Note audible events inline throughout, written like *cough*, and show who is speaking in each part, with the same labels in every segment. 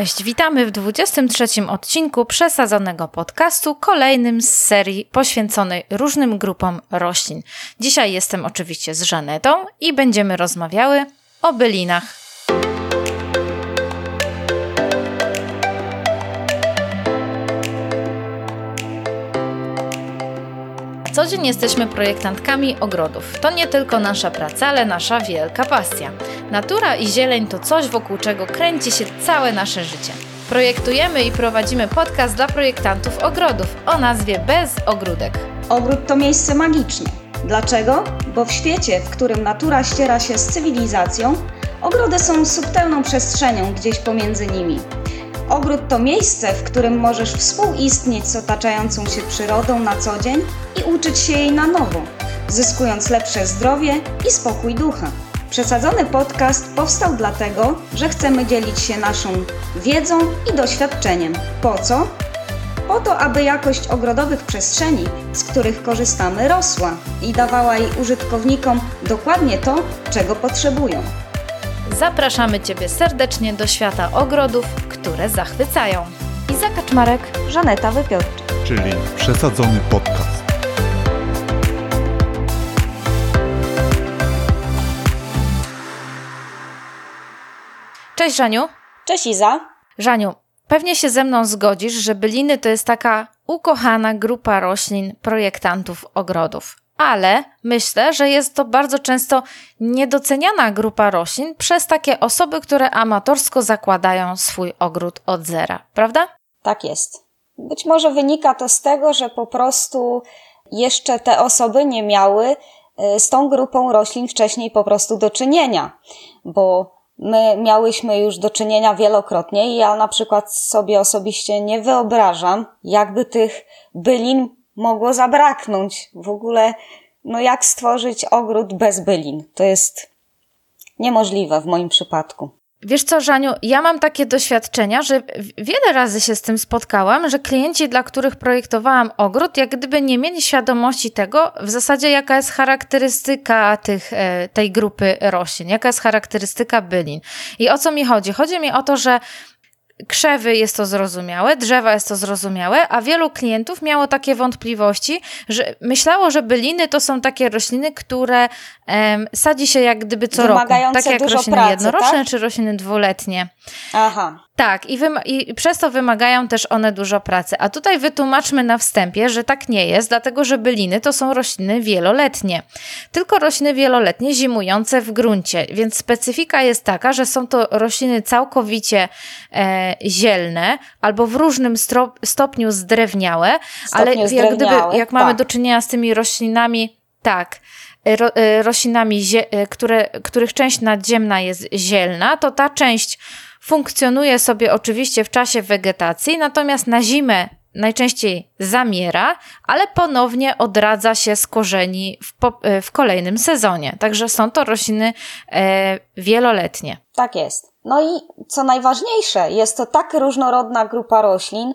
Speaker 1: Cześć, witamy w 23 odcinku przesadzonego podcastu, kolejnym z serii poświęconej różnym grupom roślin. Dzisiaj jestem oczywiście z Żanetą i będziemy rozmawiały o bylinach. Co dzień jesteśmy projektantkami ogrodów. To nie tylko nasza praca, ale nasza wielka pasja. Natura i zieleń to coś, wokół czego kręci się całe nasze życie. Projektujemy i prowadzimy podcast dla projektantów ogrodów o nazwie Bez Ogródek.
Speaker 2: Ogród to miejsce magiczne. Dlaczego? Bo w świecie, w którym natura ściera się z cywilizacją, ogrody są subtelną przestrzenią gdzieś pomiędzy nimi. Ogród to miejsce, w którym możesz współistnieć z otaczającą się przyrodą na co dzień i uczyć się jej na nowo, zyskując lepsze zdrowie i spokój ducha. Przesadzony podcast powstał dlatego, że chcemy dzielić się naszą wiedzą i doświadczeniem. Po co? Po to, aby jakość ogrodowych przestrzeni, z których korzystamy, rosła i dawała jej użytkownikom dokładnie to, czego potrzebują.
Speaker 1: Zapraszamy Ciebie serdecznie do świata ogrodów, które zachwycają. Iza Kaczmarek,
Speaker 2: Żaneta Wypiorczyk.
Speaker 3: czyli przesadzony podcast.
Speaker 1: Cześć Żaniu.
Speaker 2: Cześć Iza.
Speaker 1: Żaniu, pewnie się ze mną zgodzisz, że byliny to jest taka ukochana grupa roślin projektantów ogrodów. Ale myślę, że jest to bardzo często niedoceniana grupa roślin przez takie osoby, które amatorsko zakładają swój ogród od zera, prawda?
Speaker 2: Tak jest. Być może wynika to z tego, że po prostu jeszcze te osoby nie miały y, z tą grupą roślin wcześniej po prostu do czynienia, bo my miałyśmy już do czynienia wielokrotnie i ja na przykład sobie osobiście nie wyobrażam, jakby tych bylin mogło zabraknąć. W ogóle, no jak stworzyć ogród bez bylin? To jest niemożliwe w moim przypadku.
Speaker 1: Wiesz co, Żaniu, ja mam takie doświadczenia, że wiele razy się z tym spotkałam, że klienci, dla których projektowałam ogród, jak gdyby nie mieli świadomości tego, w zasadzie jaka jest charakterystyka tych, e, tej grupy roślin, jaka jest charakterystyka bylin. I o co mi chodzi? Chodzi mi o to, że krzewy jest to zrozumiałe, drzewa jest to zrozumiałe, a wielu klientów miało takie wątpliwości, że myślało, że byliny to są takie rośliny, które em, sadzi się jak gdyby co roku.
Speaker 2: Wymagające
Speaker 1: Tak jak rośliny
Speaker 2: pracy,
Speaker 1: jednoroczne
Speaker 2: tak?
Speaker 1: czy rośliny dwuletnie.
Speaker 2: Aha.
Speaker 1: Tak, i, i przez to wymagają też one dużo pracy. A tutaj wytłumaczmy na wstępie, że tak nie jest, dlatego że byliny to są rośliny wieloletnie. Tylko rośliny wieloletnie zimujące w gruncie, więc specyfika jest taka, że są to rośliny całkowicie e, zielne albo w różnym stopniu zdrewniałe, ale
Speaker 2: Stopniu
Speaker 1: jak, gdyby,
Speaker 2: zdrewniałe,
Speaker 1: jak mamy
Speaker 2: tak.
Speaker 1: do czynienia z tymi roślinami, tak, ro, e, roślinami, e, które, których część nadziemna jest zielna, to ta część funkcjonuje sobie oczywiście w czasie wegetacji, natomiast na zimę najczęściej zamiera, ale ponownie odradza się z korzeni w, po, e, w kolejnym sezonie. Także są to rośliny e, wieloletnie.
Speaker 2: Tak jest. No i co najważniejsze, jest to tak różnorodna grupa roślin,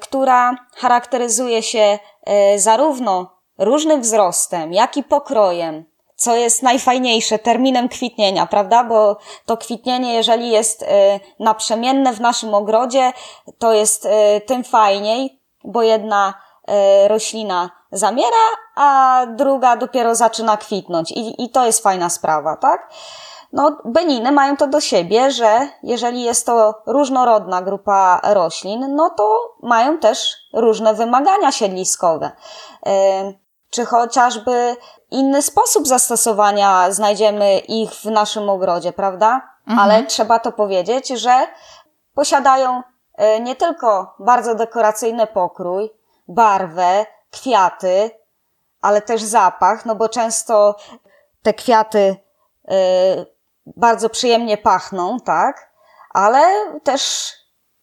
Speaker 2: która charakteryzuje się e, zarówno różnym wzrostem, jak i pokrojem, co jest najfajniejsze, terminem kwitnienia, prawda? Bo to kwitnienie, jeżeli jest e, naprzemienne w naszym ogrodzie, to jest e, tym fajniej, bo jedna e, roślina zamiera, a druga dopiero zaczyna kwitnąć. I, i to jest fajna sprawa, tak? No, byliny mają to do siebie, że jeżeli jest to różnorodna grupa roślin, no to mają też różne wymagania siedliskowe. Czy chociażby inny sposób zastosowania znajdziemy ich w naszym ogrodzie, prawda? Ale trzeba to powiedzieć, że posiadają e, nie tylko bardzo dekoracyjny pokrój, barwę, kwiaty, ale też zapach, no bo często te kwiaty e, bardzo przyjemnie pachną, tak? Ale też,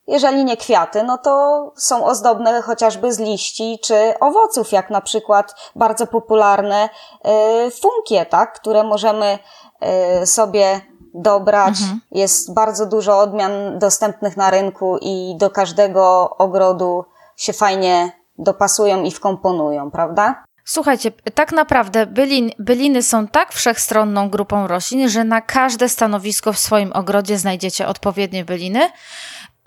Speaker 2: jeżeli nie kwiaty, no to są ozdobne chociażby z liści czy owoców, jak na przykład bardzo popularne e, funkie, tak? Które możemy e, sobie dobrać. Jest bardzo dużo odmian dostępnych na rynku i do każdego ogrodu się fajnie dopasują i wkomponują, prawda?
Speaker 1: Słuchajcie, tak naprawdę bylin, byliny są tak wszechstronną grupą roślin, że na każde stanowisko w swoim ogrodzie znajdziecie odpowiednie byliny.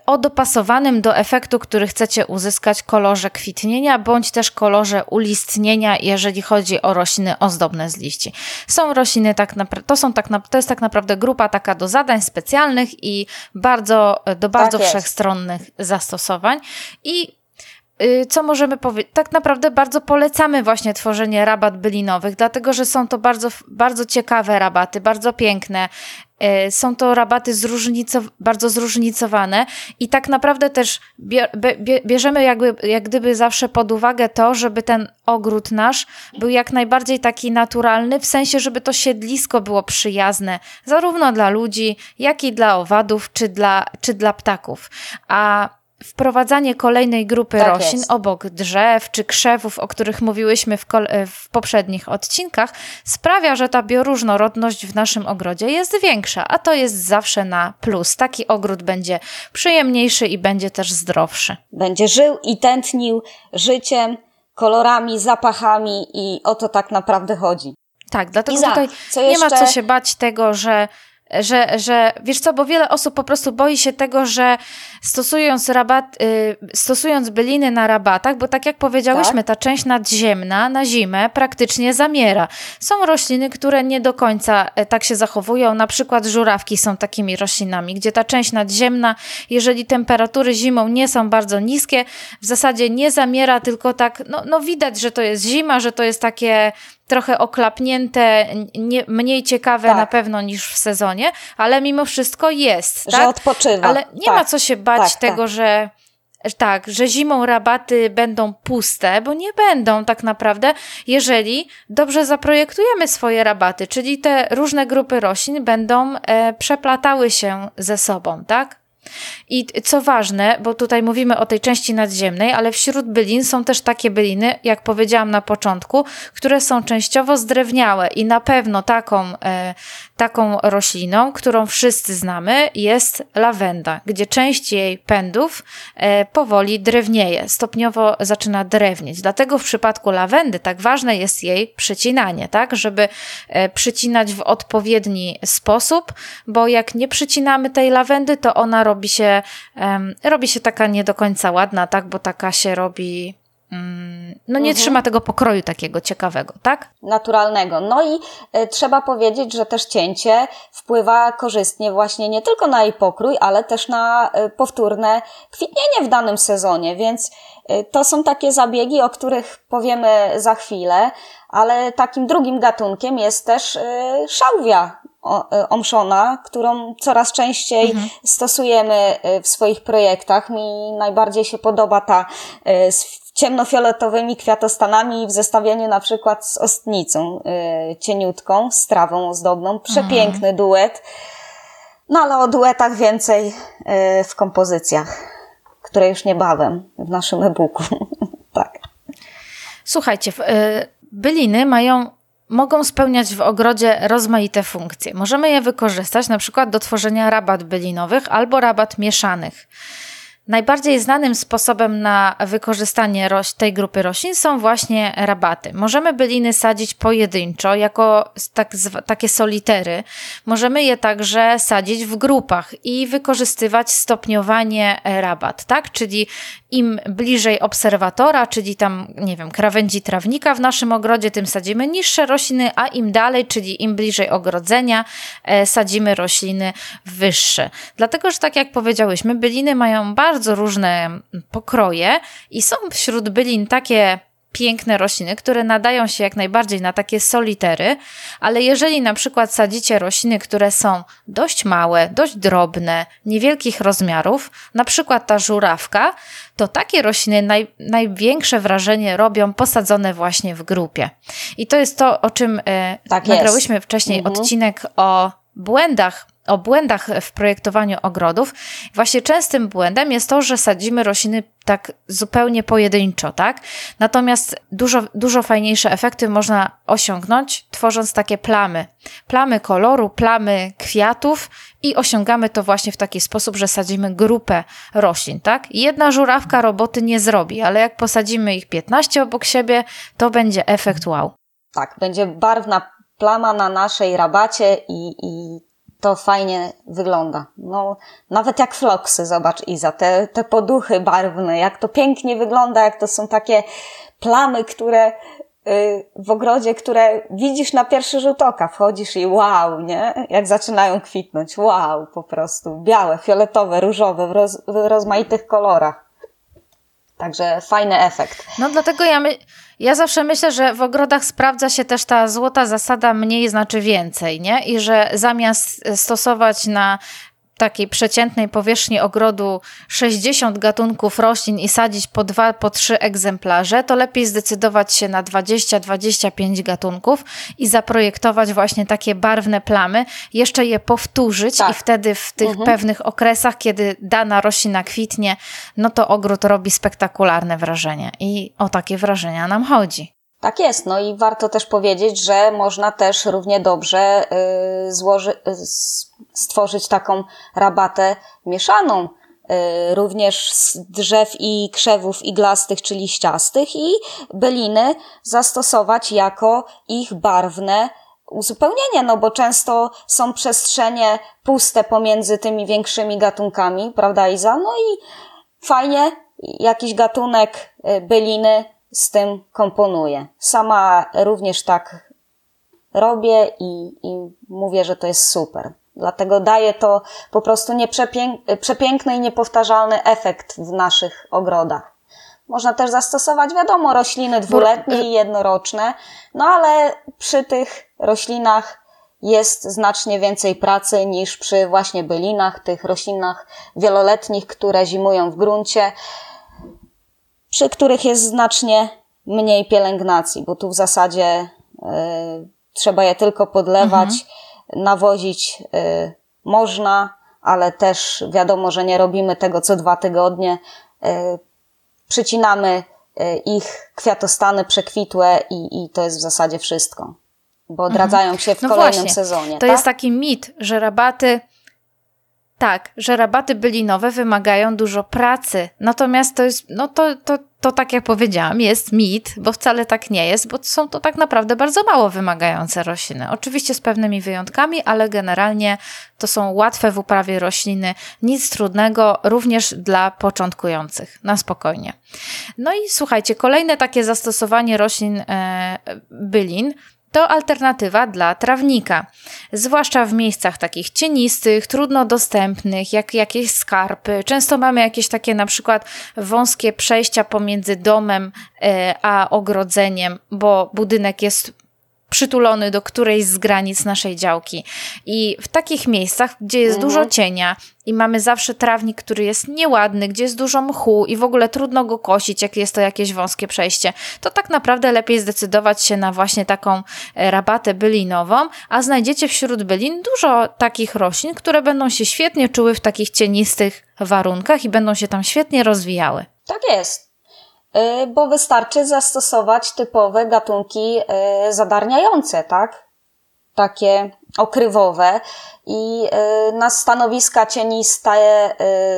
Speaker 1: O dopasowanym do efektu, który chcecie uzyskać kolorze kwitnienia, bądź też kolorze ulistnienia, jeżeli chodzi o rośliny ozdobne z liści. Są rośliny tak naprawdę, to są tak to jest tak naprawdę grupa taka do zadań specjalnych i bardzo, do bardzo tak wszechstronnych zastosowań i co możemy powiedzieć? Tak naprawdę bardzo polecamy właśnie tworzenie rabat bylinowych, dlatego że są to bardzo, bardzo ciekawe rabaty, bardzo piękne. Y, są to rabaty zróżnicow bardzo zróżnicowane i tak naprawdę też bierzemy jakby, jak gdyby zawsze pod uwagę to, żeby ten ogród nasz był jak najbardziej taki naturalny, w sensie, żeby to siedlisko było przyjazne zarówno dla ludzi, jak i dla owadów, czy dla, czy dla ptaków. A wprowadzanie kolejnej grupy tak roślin jest. obok drzew czy krzewów, o których mówiłyśmy w, w, poprzednich odcinkach, sprawia, że ta bioróżnorodność w naszym ogrodzie jest większa, a to jest zawsze na plus. Taki ogród będzie przyjemniejszy i będzie też zdrowszy.
Speaker 2: Będzie żył i tętnił życiem, kolorami, zapachami i o to tak naprawdę chodzi.
Speaker 1: Tak, dlatego Iza, tutaj nie ma co się bać tego, że że, że wiesz co, bo wiele osób po prostu boi się tego, że stosując rabat, y, stosując byliny na rabatach, bo tak jak powiedziałyśmy, tak? ta część nadziemna na zimę praktycznie zamiera. Są rośliny, które nie do końca e, tak się zachowują, na przykład żurawki są takimi roślinami, gdzie ta część nadziemna, jeżeli temperatury zimą nie są bardzo niskie, w zasadzie nie zamiera, tylko tak, no, no widać, że to jest zima, że to jest takie trochę oklapnięte, nie, mniej ciekawe tak. na pewno niż w sezonie, ale mimo wszystko jest.
Speaker 2: Że
Speaker 1: tak?
Speaker 2: odpoczywa.
Speaker 1: Ale nie tak. ma co się bać tak, tego, tak. że tak, że zimą rabaty będą puste, bo nie będą tak naprawdę, jeżeli dobrze zaprojektujemy swoje rabaty, czyli te różne grupy roślin będą e, przeplatały się ze sobą, tak? I co ważne, bo tutaj mówimy o tej części nadziemnej, ale wśród bylin są też takie byliny, jak powiedziałam na początku, które są częściowo zdrewniałe i na pewno taką, e, taką rośliną, którą wszyscy znamy, jest lawenda, gdzie część jej pędów e, powoli drewnieje, stopniowo zaczyna drewnieć. Dlatego w przypadku lawendy tak ważne jest jej przycinanie, tak, żeby e, przycinać w odpowiedni sposób, bo jak nie przycinamy tej lawendy, to ona robi się, um, robi się taka nie do końca ładna, tak, bo taka się robi mm, no nie mhm. trzyma tego pokroju takiego ciekawego, tak?
Speaker 2: Naturalnego. No i e, trzeba powiedzieć, że też cięcie wpływa korzystnie właśnie nie tylko na jej pokrój, ale też na e, powtórne kwitnienie w danym sezonie, więc e, to są takie zabiegi, o których powiemy za chwilę, ale takim drugim gatunkiem jest też szałwia omszona, którą coraz częściej mhm. stosujemy e, w swoich projektach. Mi najbardziej się podoba ta e, z ciemnofioletowymi kwiatostanami w zestawieniu na przykład z ostnicą cieniutką, z trawą ozdobną. Przepiękny mhm. duet. No ale o duetach więcej w kompozycjach, które już niebawem w naszym e-booku. *laughs* tak.
Speaker 1: Słuchajcie, byliny mają mogą spełniać w ogrodzie rozmaite funkcje. Możemy je wykorzystać na przykład do tworzenia rabat bylinowych albo rabat mieszanych. Najbardziej znanym sposobem na wykorzystanie tej grupy roślin są właśnie rabaty. Możemy byliny sadzić pojedynczo, jako tak, takie solitery. Możemy je także sadzić w grupach i wykorzystywać stopniowanie rabat, tak? Czyli im bliżej obserwatora, czyli tam, nie wiem, krawędzi trawnika w naszym ogrodzie, tym sadzimy niższe rośliny, a im dalej, czyli im bliżej ogrodzenia, e, sadzimy rośliny wyższe. Dlatego, że tak jak powiedziałyśmy, byliny mają bardzo różne pokroje i są wśród bylin takie piękne rośliny, które nadają się jak najbardziej na takie solitery, ale jeżeli na przykład sadzicie rośliny, które są dość małe, dość drobne, niewielkich rozmiarów, na przykład ta żurawka, to takie rośliny naj, największe wrażenie robią posadzone właśnie w grupie. I to jest to, o czym e, tak nagrałyśmy wcześniej mhm. odcinek o błędach o błędach w projektowaniu ogrodów. Właśnie częstym błędem jest to, że sadzimy rośliny tak zupełnie pojedynczo, tak? Natomiast dużo, dużo fajniejsze efekty można osiągnąć, tworząc takie plamy. Plamy koloru, plamy kwiatów i osiągamy to właśnie w taki sposób, że sadzimy grupę roślin, tak? Jedna żurawka roboty nie zrobi, ale jak posadzimy ich 15 obok siebie, to będzie efekt wow.
Speaker 2: Tak, będzie barwna plama na naszej rabacie i, i to fajnie wygląda. No, nawet jak floksy, zobacz Iza, te, te poduchy barwne, jak to pięknie wygląda, jak to są takie plamy, które y, w ogrodzie, które widzisz na pierwszy rzut oka, wchodzisz i wow, nie? Jak zaczynają kwitnąć, wow, po prostu. Białe, fioletowe, różowe, w, roz, w rozmaitych kolorach. Także fajny efekt.
Speaker 1: No dlatego ja, my, ja zawsze myślę, że w ogrodach sprawdza się też ta złota zasada mniej znaczy więcej, nie? I że zamiast stosować na takiej przeciętnej powierzchni ogrodu 60 gatunków roślin i sadzić po dwa, po trzy egzemplarze, to lepiej zdecydować się na 20-25 gatunków i zaprojektować właśnie takie barwne plamy, jeszcze je powtórzyć tak. i wtedy w tych mhm. pewnych okresach, kiedy dana roślina kwitnie, no to ogród robi spektakularne wrażenie i o takie wrażenia nam chodzi.
Speaker 2: Tak jest, no i warto też powiedzieć, że można też równie dobrze y, złoży, y, stworzyć taką rabatę mieszaną, y, również z drzew i krzewów iglastych czy liściastych i byliny zastosować jako ich barwne uzupełnienie, no bo często są przestrzenie puste pomiędzy tymi większymi gatunkami, prawda Iza? No i fajnie jakiś gatunek byliny z tym komponuję. Sama również tak robię i, i mówię, że to jest super. Dlatego daje to po prostu przepiękny i niepowtarzalny efekt w naszych ogrodach. Można też zastosować, wiadomo, rośliny dwuletnie i jednoroczne, no ale przy tych roślinach jest znacznie więcej pracy niż przy właśnie bylinach, tych roślinach wieloletnich, które zimują w gruncie przy których jest znacznie mniej pielęgnacji, bo tu w zasadzie y, trzeba je tylko podlewać, mhm. Nawozić y, można, ale też wiadomo, że nie robimy tego co dwa tygodnie. Y, przycinamy ich kwiatostany przekwitłe i, i to jest w zasadzie wszystko, bo odradzają się w no kolejnym właśnie. sezonie.
Speaker 1: To
Speaker 2: tak?
Speaker 1: jest taki mit, że rabaty tak, że rabaty bylinowe wymagają dużo pracy. Natomiast to jest, no to, to, to tak jak powiedziałam, jest mit, bo wcale tak nie jest, bo są to tak naprawdę bardzo mało wymagające rośliny. Oczywiście z pewnymi wyjątkami, ale generalnie to są łatwe w uprawie rośliny, nic trudnego, również dla początkujących, na spokojnie. No i słuchajcie, kolejne takie zastosowanie roślin e, bylin to alternatywa dla trawnika, zwłaszcza w miejscach takich cienistych, trudno dostępnych, jak jakieś skarpy. Często mamy jakieś takie na przykład wąskie przejścia pomiędzy domem e, a ogrodzeniem, bo budynek jest przytulony do którejś z granic naszej działki. I w takich miejscach, gdzie jest mhm. dużo cienia i mamy zawsze trawnik, który jest nieładny, gdzie jest dużo mchu i w ogóle trudno go kosić, jak jest to jakieś wąskie przejście, to tak naprawdę lepiej zdecydować się na właśnie taką e, rabatę bylinową, a znajdziecie wśród bylin dużo takich roślin, które będą się świetnie czuły w takich cienistych warunkach i będą się tam świetnie rozwijały.
Speaker 2: Tak jest. Y, bo wystarczy zastosować typowe gatunki y, zadarniające, tak? Takie okrywowe i y, na stanowiska cieniste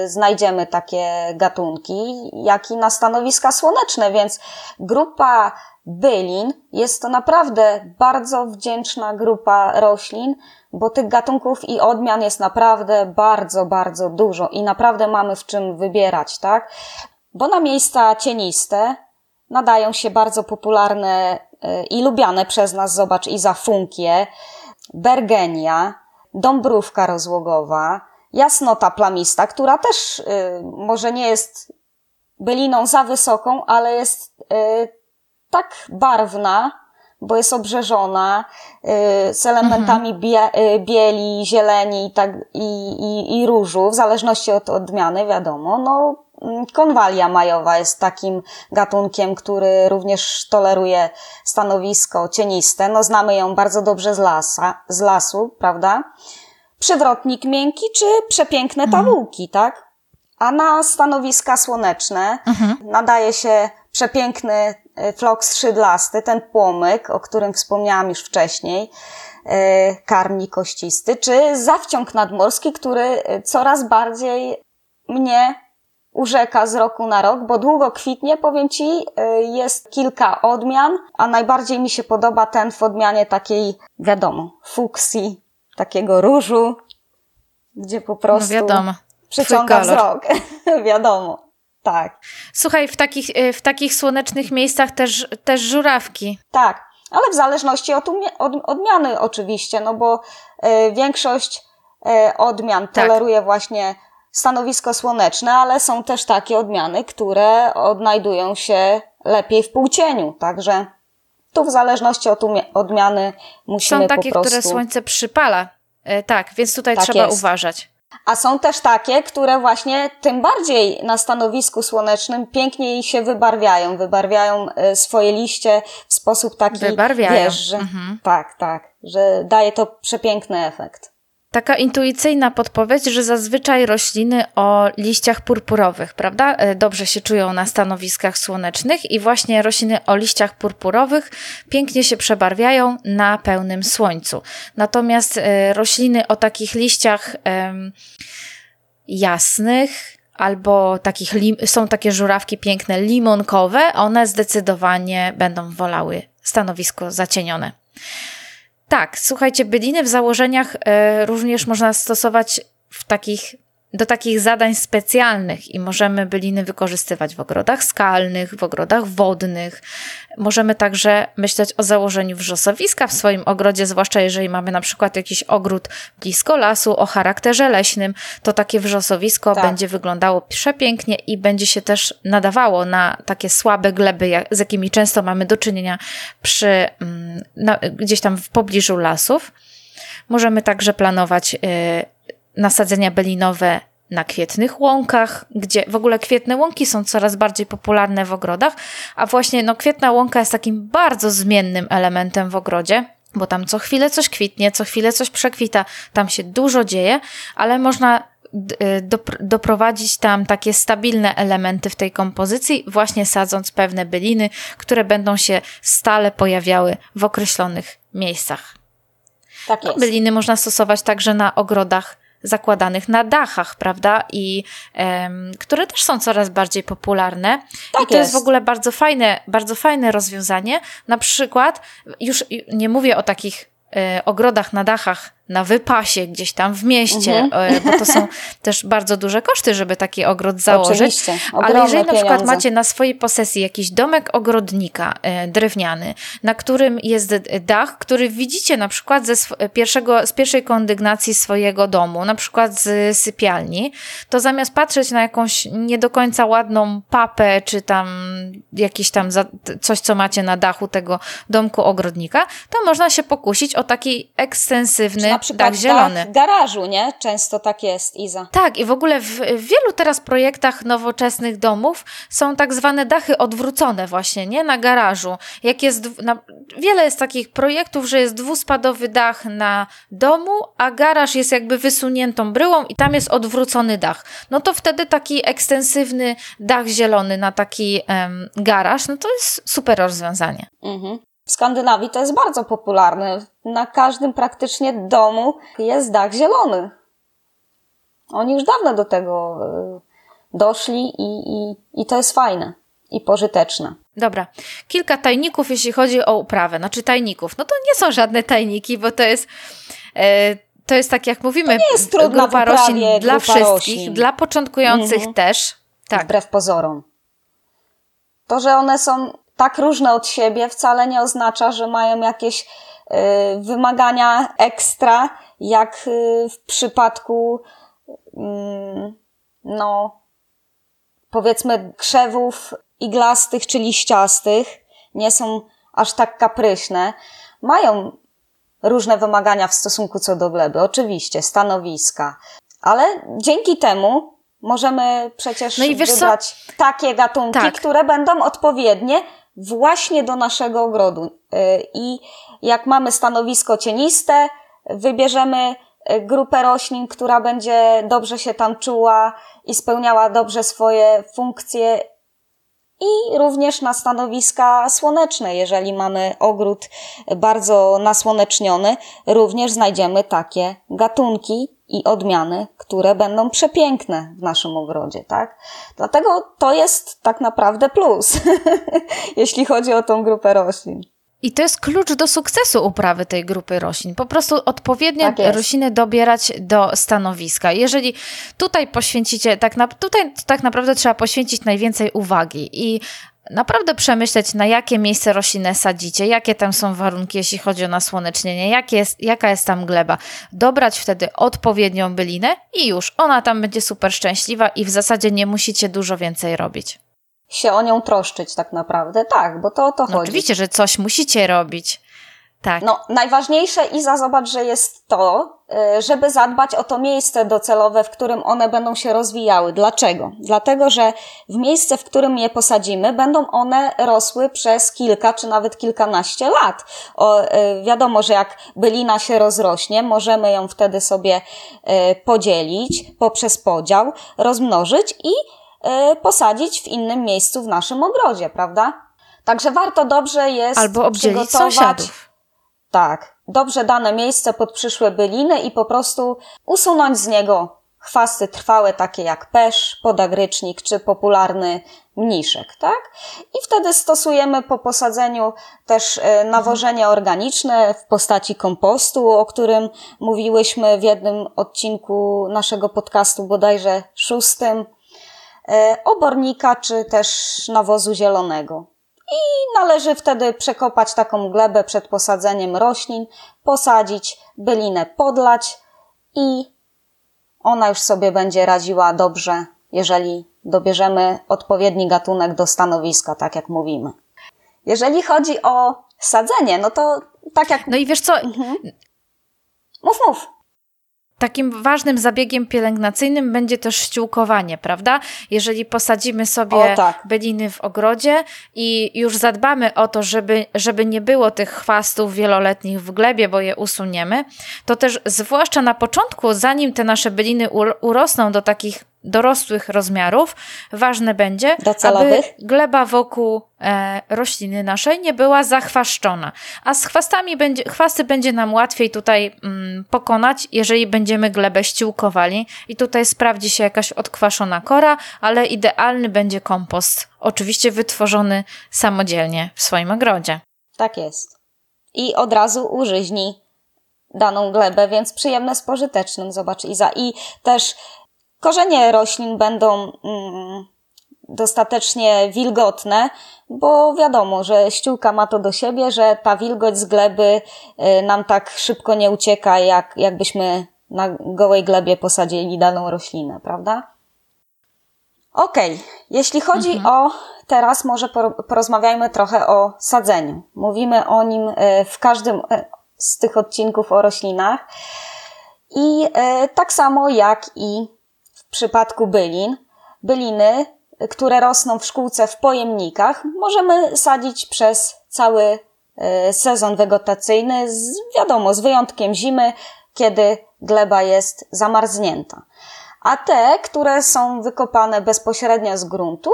Speaker 2: znajdziemy takie gatunki, jak i na stanowiska słoneczne, więc grupa bylin jest to naprawdę bardzo wdzięczna grupa roślin, bo tych gatunków i odmian jest naprawdę bardzo, bardzo dużo i naprawdę mamy w czym wybierać, tak? Bo na miejsca cieniste nadają się bardzo popularne y, i lubiane przez nas, zobacz, i za funkie, bergenia, dąbrówka rozłogowa, jasnota plamista, która też y, może nie jest byliną za wysoką, ale jest y, tak barwna, bo jest obrzeżona z elementami mhm. bie, bieli, zieleni i, tak, i, i, i różu, w zależności od odmiany, wiadomo. No, konwalia majowa jest takim gatunkiem, który również toleruje stanowisko cieniste. No, znamy ją bardzo dobrze z, lasa, z lasu, prawda? Przywrotnik miękki czy przepiękne mhm. tawułki, tak? A na stanowiska słoneczne mhm. nadaje się przepiękny y, floks szydlasty, ten płomyk, o którym wspomniałam już wcześniej, y, karni kościsty, czy zawciąg nadmorski, który y, coraz bardziej mnie urzeka z roku na rok, bo długo kwitnie, powiem Ci, y, jest kilka odmian, a najbardziej mi się podoba ten w odmianie takiej, wiadomo, fuksji, takiego różu, gdzie po prostu
Speaker 1: no wiadomo.
Speaker 2: przyciąga wzrok. *laughs* wiadomo. Tak.
Speaker 1: Słuchaj, w takich, y, w takich słonecznych miejscach też, też żurawki.
Speaker 2: Tak, ale w zależności od, od odmiany oczywiście, no bo y, większość y, odmian tak. toleruje właśnie stanowisko słoneczne, ale są też takie odmiany, które odnajdują się lepiej w półcieniu, także tu w zależności od odmiany musimy
Speaker 1: Są takie,
Speaker 2: po prostu...
Speaker 1: które słońce przypala. E, tak, więc tutaj tak trzeba jest. uważać.
Speaker 2: A są też takie, które właśnie tym bardziej na stanowisku słonecznym piękniej się wybarwiają. Wybarwiają e, swoje liście w sposób taki,
Speaker 1: wybarwiają.
Speaker 2: wiesz, że, mhm. tak, tak, że daje to przepiękny efekt.
Speaker 1: Taka intuicyjna podpowiedź, że zazwyczaj rośliny o liściach purpurowych, prawda, e, dobrze się czują na stanowiskach słonecznych i właśnie rośliny o liściach purpurowych pięknie się przebarwiają na pełnym słońcu. Natomiast e, rośliny o takich liściach jasnych, albo takich są takie żurawki piękne limonkowe, one zdecydowanie będą wolały stanowisko zacienione. Tak, słuchajcie, byliny w założeniach e, również można stosować w takich do takich zadań specjalnych i możemy byliny wykorzystywać w ogrodach skalnych, w ogrodach wodnych. Możemy także myśleć o założeniu wrzosowiska w swoim ogrodzie, zwłaszcza jeżeli mamy na przykład jakiś ogród blisko lasu o charakterze leśnym, to takie wrzosowisko tak. będzie wyglądało przepięknie i będzie się też nadawało na takie słabe gleby, z jakimi często mamy do czynienia przy, mm, gdzieś tam w pobliżu lasów. Możemy także planować y, nasadzenia belinowe na kwietnych łąkach, gdzie w ogóle kwietne łąki są coraz bardziej popularne w ogrodach, a właśnie no, kwietna łąka jest takim bardzo zmiennym elementem w ogrodzie, bo tam co chwilę coś kwitnie, co chwilę coś przekwita, tam się dużo dzieje, ale można y, doprowadzić tam takie stabilne elementy w tej kompozycji, właśnie sadząc pewne byliny, które będą się stale pojawiały w określonych miejscach.
Speaker 2: Tak jest.
Speaker 1: Byliny można stosować także na ogrodach zakładanych na dachach, prawda? I um, które też są coraz bardziej popularne.
Speaker 2: Tak
Speaker 1: I to jest. jest w ogóle bardzo fajne, bardzo fajne rozwiązanie. Na przykład, już nie mówię o takich e, ogrodach na dachach na wypasie gdzieś tam w mieście, mhm. E, bo to są *laughs* też bardzo duże koszty, żeby taki ogród założyć. Ale jeżeli na przykład macie na swojej posesji jakiś domek ogrodnika e, drewniany, na którym jest dach, który widzicie na przykład ze pierwszego, z pierwszej kondygnacji swojego domu, na przykład z sypialni, to zamiast patrzeć na jakąś nie do końca ładną papę, czy tam jakieś tam coś, co macie na dachu tego domku ogrodnika, to można się pokusić o taki ekstensywny przykład dach zielony.
Speaker 2: w garażu, nie? Często tak jest, Iza.
Speaker 1: Tak, i w ogóle w, w wielu teraz projektach nowoczesnych domów są tak zwane dachy odwrócone właśnie, nie? Na garażu. Jak jest, na, wiele jest takich projektów, że jest dwuspadowy dach na domu, a garaż jest jakby wysuniętą bryłą i tam jest odwrócony dach. No to wtedy taki ekstensywny dach zielony na taki um, garaż, no to jest super rozwiązanie.
Speaker 2: Mhm. W Skandynawii to jest bardzo popularne. Na każdym praktycznie domu jest dach zielony. Oni już dawno do tego e, doszli i, i, i to jest fajne i pożyteczne.
Speaker 1: Dobra. Kilka tajników, jeśli chodzi o uprawę. Znaczy tajników. No to nie są żadne tajniki, bo to jest... E, to jest tak, jak mówimy,
Speaker 2: to nie jest trudna grupa roślin
Speaker 1: dla wszystkich, roślin. dla początkujących mhm. też. Tak.
Speaker 2: Wbrew pozorom. To, że one są tak różne od siebie wcale nie oznacza, że mają jakieś y, wymagania ekstra, jak y, w przypadku mm, no powiedzmy krzewów iglastych czy liściastych. Nie są aż tak kapryśne. Mają różne wymagania w stosunku co do gleby, oczywiście, stanowiska, ale dzięki temu możemy przecież no wybrać co? takie gatunki, tak. które będą odpowiednie właśnie do naszego ogrodu. Y, I jak mamy stanowisko cieniste, wybierzemy y, grupę roślin, która będzie dobrze się tam czuła i spełniała dobrze swoje funkcje i również na stanowiska słoneczne. Jeżeli mamy ogród bardzo nasłoneczniony, również znajdziemy takie gatunki i odmiany, które będą przepiękne w naszym ogrodzie, tak? Dlatego to jest tak naprawdę plus, *laughs* jeśli chodzi o tą grupę roślin.
Speaker 1: I to jest klucz do sukcesu uprawy tej grupy roślin. Po prostu odpowiednio
Speaker 2: Tak
Speaker 1: rośliny dobierać do stanowiska. Jeżeli tutaj poświęcicie, tak na, tutaj tak naprawdę trzeba poświęcić najwięcej uwagi i naprawdę przemyśleć, na jakie miejsce roślinę sadzicie, jakie tam są warunki, jeśli chodzi o nasłonecznienie, jak jest, jaka jest tam gleba. Dobrać wtedy odpowiednią bylinę i już, ona tam będzie super szczęśliwa i w zasadzie nie musicie dużo więcej robić.
Speaker 2: Się o nią troszczyć tak naprawdę. Tak, bo to o to
Speaker 1: No
Speaker 2: chodzi.
Speaker 1: oczywiście, że coś musicie robić. Tak.
Speaker 2: No, najważniejsze, Iza, zobacz, że jest to, y, żeby zadbać o to miejsce docelowe, w którym one będą się rozwijały. Dlaczego? Dlatego, że w miejsce, w którym je posadzimy, będą one rosły przez kilka czy nawet kilkanaście lat. O, y, wiadomo, że jak bylina się rozrośnie, możemy ją wtedy sobie y, podzielić poprzez podział, rozmnożyć i posadzić w innym miejscu w naszym ogrodzie, prawda? Także warto dobrze jest
Speaker 1: Albo obdzielić
Speaker 2: przygotować
Speaker 1: sąsiadów.
Speaker 2: Tak, dobrze dane miejsce pod przyszłe byliny i po prostu usunąć z niego chwasty trwałe, takie jak pesz, podagrycznik czy popularny mniszek, tak? I wtedy stosujemy po posadzeniu też e, nawożenie organiczne w postaci kompostu, o którym mówiłyśmy w jednym odcinku naszego podcastu, bodajże szóstym, e, obornika czy też nawozu zielonego. I należy wtedy przekopać taką glebę przed posadzeniem roślin, posadzić, bylinę podlać i ona już sobie będzie radziła dobrze, jeżeli dobierzemy odpowiedni gatunek do stanowiska, tak jak mówimy. Jeżeli chodzi o sadzenie, no to tak jak.
Speaker 1: No i wiesz co,
Speaker 2: Mów, mów.
Speaker 1: Takim ważnym zabiegiem pielęgnacyjnym będzie też ściółkowanie, prawda? Jeżeli posadzimy sobie
Speaker 2: O, tak.
Speaker 1: byliny w ogrodzie i już zadbamy o to, żeby, żeby nie było tych chwastów wieloletnich w glebie, bo je usuniemy, to też zwłaszcza na początku, zanim te nasze byliny ur- urosną do takich dorosłych rozmiarów, ważne będzie,
Speaker 2: Docelowych.
Speaker 1: aby gleba wokół e, rośliny naszej nie była zachwaszczona. A z chwastami będzie, chwasty będzie nam łatwiej tutaj mm, pokonać, jeżeli będziemy glebę ściółkowali. I tutaj sprawdzi się jakaś odkwaszona kora, ale idealny będzie kompost. Oczywiście wytworzony samodzielnie w swoim ogrodzie.
Speaker 2: Tak jest. I od razu użyźni daną glebę, więc przyjemne z pożytecznym, zobacz Iza. I też korzenie roślin będą mm, dostatecznie wilgotne, bo wiadomo, że ściółka ma to do siebie, że ta wilgoć z gleby y, nam tak szybko nie ucieka, jak, jakbyśmy na gołej glebie posadzili daną roślinę, prawda? Okej, jeśli chodzi o teraz, może por- porozmawiajmy trochę o sadzeniu. Mówimy o nim e, w każdym e, z tych odcinków o roślinach. I tak samo jak i przypadku bylin, byliny, e, które rosną w szkółce w pojemnikach, możemy sadzić przez cały e, sezon wegetacyjny, z, wiadomo, z wyjątkiem zimy, kiedy gleba jest zamarznięta. A te, które są wykopane bezpośrednio z gruntu,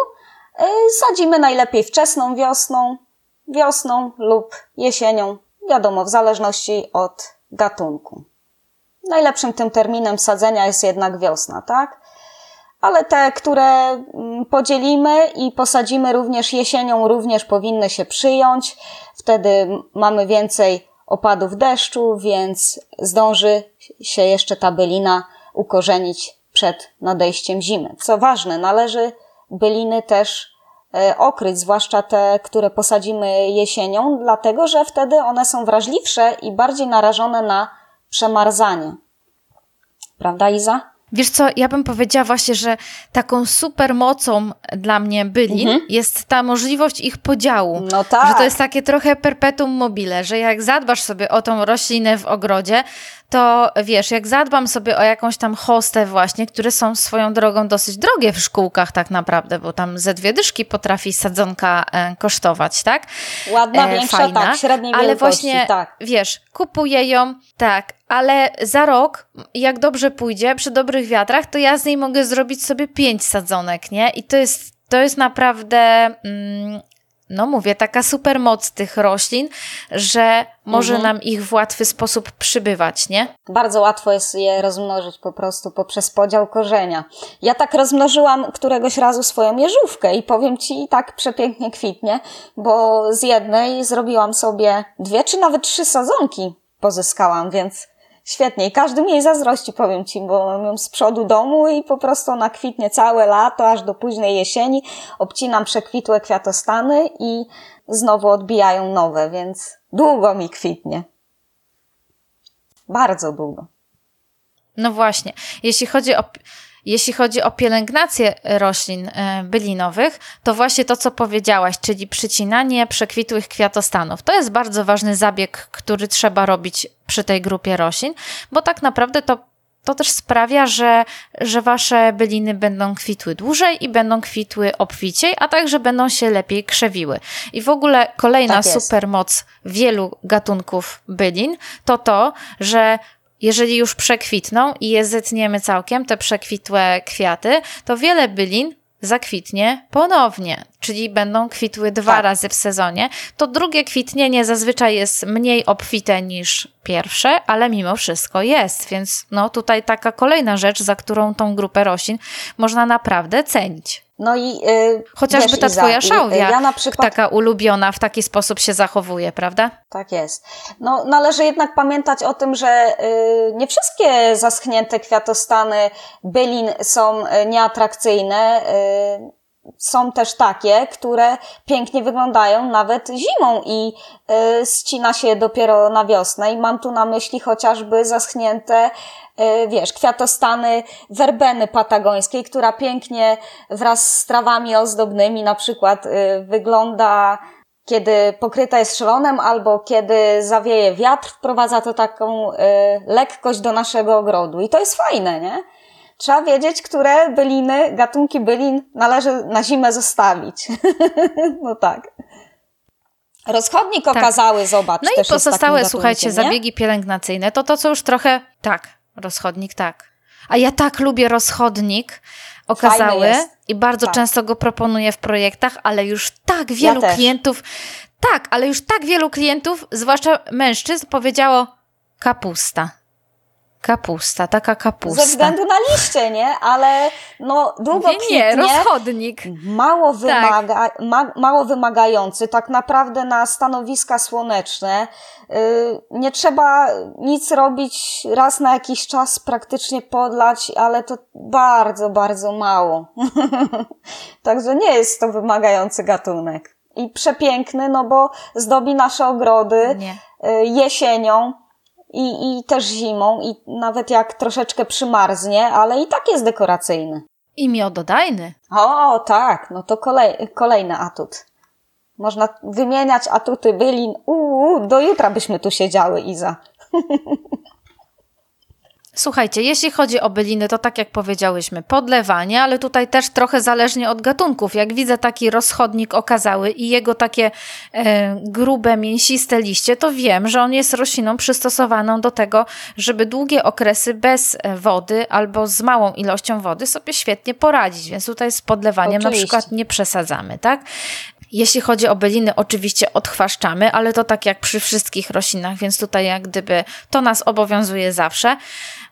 Speaker 2: y, sadzimy najlepiej wczesną wiosną, wiosną lub jesienią, wiadomo, w zależności od gatunku. Najlepszym tym terminem sadzenia jest jednak wiosna, tak? Ale te, które mm, podzielimy i posadzimy również jesienią, również powinny się przyjąć. Wtedy mamy więcej opadów deszczu, więc zdąży się jeszcze ta bylina ukorzenić przed nadejściem zimy. Co ważne, należy byliny też e, okryć, zwłaszcza te, które posadzimy jesienią, dlatego że wtedy one są wrażliwsze i bardziej narażone na przemarzanie. Prawda, Iza?
Speaker 1: Wiesz co, ja bym powiedziała właśnie, że taką super mocą dla mnie bylin jest ta możliwość ich podziału.
Speaker 2: No tak.
Speaker 1: Że to jest takie trochę perpetuum mobile, że jak zadbasz sobie o tą roślinę w ogrodzie, to wiesz, jak zadbam sobie o jakąś tam hostę właśnie, które są swoją drogą dosyć drogie w szkółkach tak naprawdę, bo tam ze dwie dyszki potrafi sadzonka e, kosztować, tak?
Speaker 2: Ładna,
Speaker 1: E,
Speaker 2: większa,
Speaker 1: fajna,
Speaker 2: tak, średniej
Speaker 1: ale właśnie,
Speaker 2: tak.
Speaker 1: wiesz, kupuję ją, tak, ale za rok, jak dobrze pójdzie, przy dobrych wiatrach, to ja z niej mogę zrobić sobie pięć sadzonek, nie? I to jest, to jest naprawdę mm, no mówię, taka super moc tych roślin, że może
Speaker 2: Mhm.
Speaker 1: nam ich w łatwy sposób przybywać, nie?
Speaker 2: Bardzo łatwo jest je rozmnożyć po prostu poprzez podział korzenia. Ja tak rozmnożyłam któregoś razu swoją jeżówkę i powiem ci, tak przepięknie kwitnie, bo z jednej zrobiłam sobie dwie czy nawet trzy sadzonki pozyskałam, więc świetnie. I każdy mi zazdrości, powiem ci, bo mam ją z przodu domu i po prostu ona kwitnie całe lato, aż do późnej jesieni. Obcinam przekwitłe kwiatostany i znowu odbijają nowe, więc długo mi kwitnie. Bardzo długo.
Speaker 1: No właśnie. Jeśli chodzi o, jeśli chodzi o pielęgnację roślin e, bylinowych, to właśnie to, co powiedziałaś, czyli przycinanie przekwitłych kwiatostanów. To jest bardzo ważny zabieg, który trzeba robić przy tej grupie roślin, bo tak naprawdę to to też sprawia, że, że wasze byliny będą kwitły dłużej i będą kwitły obficiej, a także będą się lepiej krzewiły. I w ogóle kolejna
Speaker 2: Tak jest.
Speaker 1: super moc wielu gatunków bylin to to, że jeżeli już przekwitną i je zetniemy całkiem, te przekwitłe kwiaty, to wiele bylin zakwitnie ponownie, czyli będą kwitły dwa
Speaker 2: Tak.
Speaker 1: razy w sezonie. To drugie kwitnienie zazwyczaj jest mniej obfite niż pierwsze, ale mimo wszystko jest, więc no tutaj taka kolejna rzecz, za którą tą grupę roślin można naprawdę cenić.
Speaker 2: No i yy,
Speaker 1: Chociażby
Speaker 2: wiesz,
Speaker 1: ta
Speaker 2: Iza,
Speaker 1: twoja
Speaker 2: i-
Speaker 1: szałwia,
Speaker 2: Ja na przykład
Speaker 1: taka ulubiona, w taki sposób się zachowuje, prawda?
Speaker 2: Tak jest. No, należy jednak pamiętać o tym, że y, nie wszystkie zaschnięte kwiatostany bylin są y, nieatrakcyjne. Y, są też takie, które pięknie wyglądają nawet zimą i y, ścina się dopiero na wiosnę. I mam tu na myśli chociażby zaschnięte, y, wiesz, kwiatostany werbeny patagońskiej, która pięknie wraz z trawami ozdobnymi na przykład y, wygląda kiedy pokryta jest szronem albo kiedy zawieje wiatr, wprowadza to taką y, lekkość do naszego ogrodu. I to jest fajne, nie? Trzeba wiedzieć, które byliny, gatunki bylin należy na zimę zostawić. *laughs* no tak. Rozchodnik okazały, zobacz.
Speaker 1: No i pozostałe, słuchajcie,
Speaker 2: nie?
Speaker 1: zabiegi pielęgnacyjne, to to, co już trochę, tak, rozchodnik, tak. A ja tak lubię rozchodnik okazały i bardzo
Speaker 2: Tak.
Speaker 1: często go proponuję w projektach, ale już tak wielu
Speaker 2: też.
Speaker 1: klientów, tak, ale już tak wielu klientów, zwłaszcza mężczyzn, powiedziało kapusta. Kapusta, taka kapusta.
Speaker 2: Ze względu na liście, nie? Ale no długo
Speaker 1: Mówię, nie, rozchodnik.
Speaker 2: mało,
Speaker 1: Tak.
Speaker 2: wymaga, ma, mało wymagający, tak naprawdę na stanowiska słoneczne. Yy, nie trzeba nic robić, raz na jakiś czas praktycznie podlać, ale to bardzo, bardzo mało. *laughs* Także nie jest to wymagający gatunek. I przepiękny, no bo zdobi nasze ogrody
Speaker 1: Nie.
Speaker 2: y, jesienią i, i też zimą i nawet jak troszeczkę przymarznie, ale i tak jest dekoracyjny.
Speaker 1: I miododajny.
Speaker 2: O, tak, no to kolej, kolejny atut. Można wymieniać atuty bylin. Uuu, do jutra byśmy tu siedziały, Iza. *laughs*
Speaker 1: Słuchajcie, jeśli chodzi o byliny, to tak jak powiedziałyśmy, podlewanie, ale tutaj też trochę zależnie od gatunków. Jak widzę taki rozchodnik okazały i jego takie e, grube, mięsiste liście, to wiem, że on jest rośliną przystosowaną do tego, żeby długie okresy bez e, wody albo z małą ilością wody sobie świetnie poradzić. Więc tutaj z podlewaniem na
Speaker 2: Oczywiście.
Speaker 1: przykład nie przesadzamy, tak? Jeśli chodzi o byliny, oczywiście odchwaszczamy, ale to tak jak przy wszystkich roślinach, więc tutaj jak gdyby to nas obowiązuje zawsze.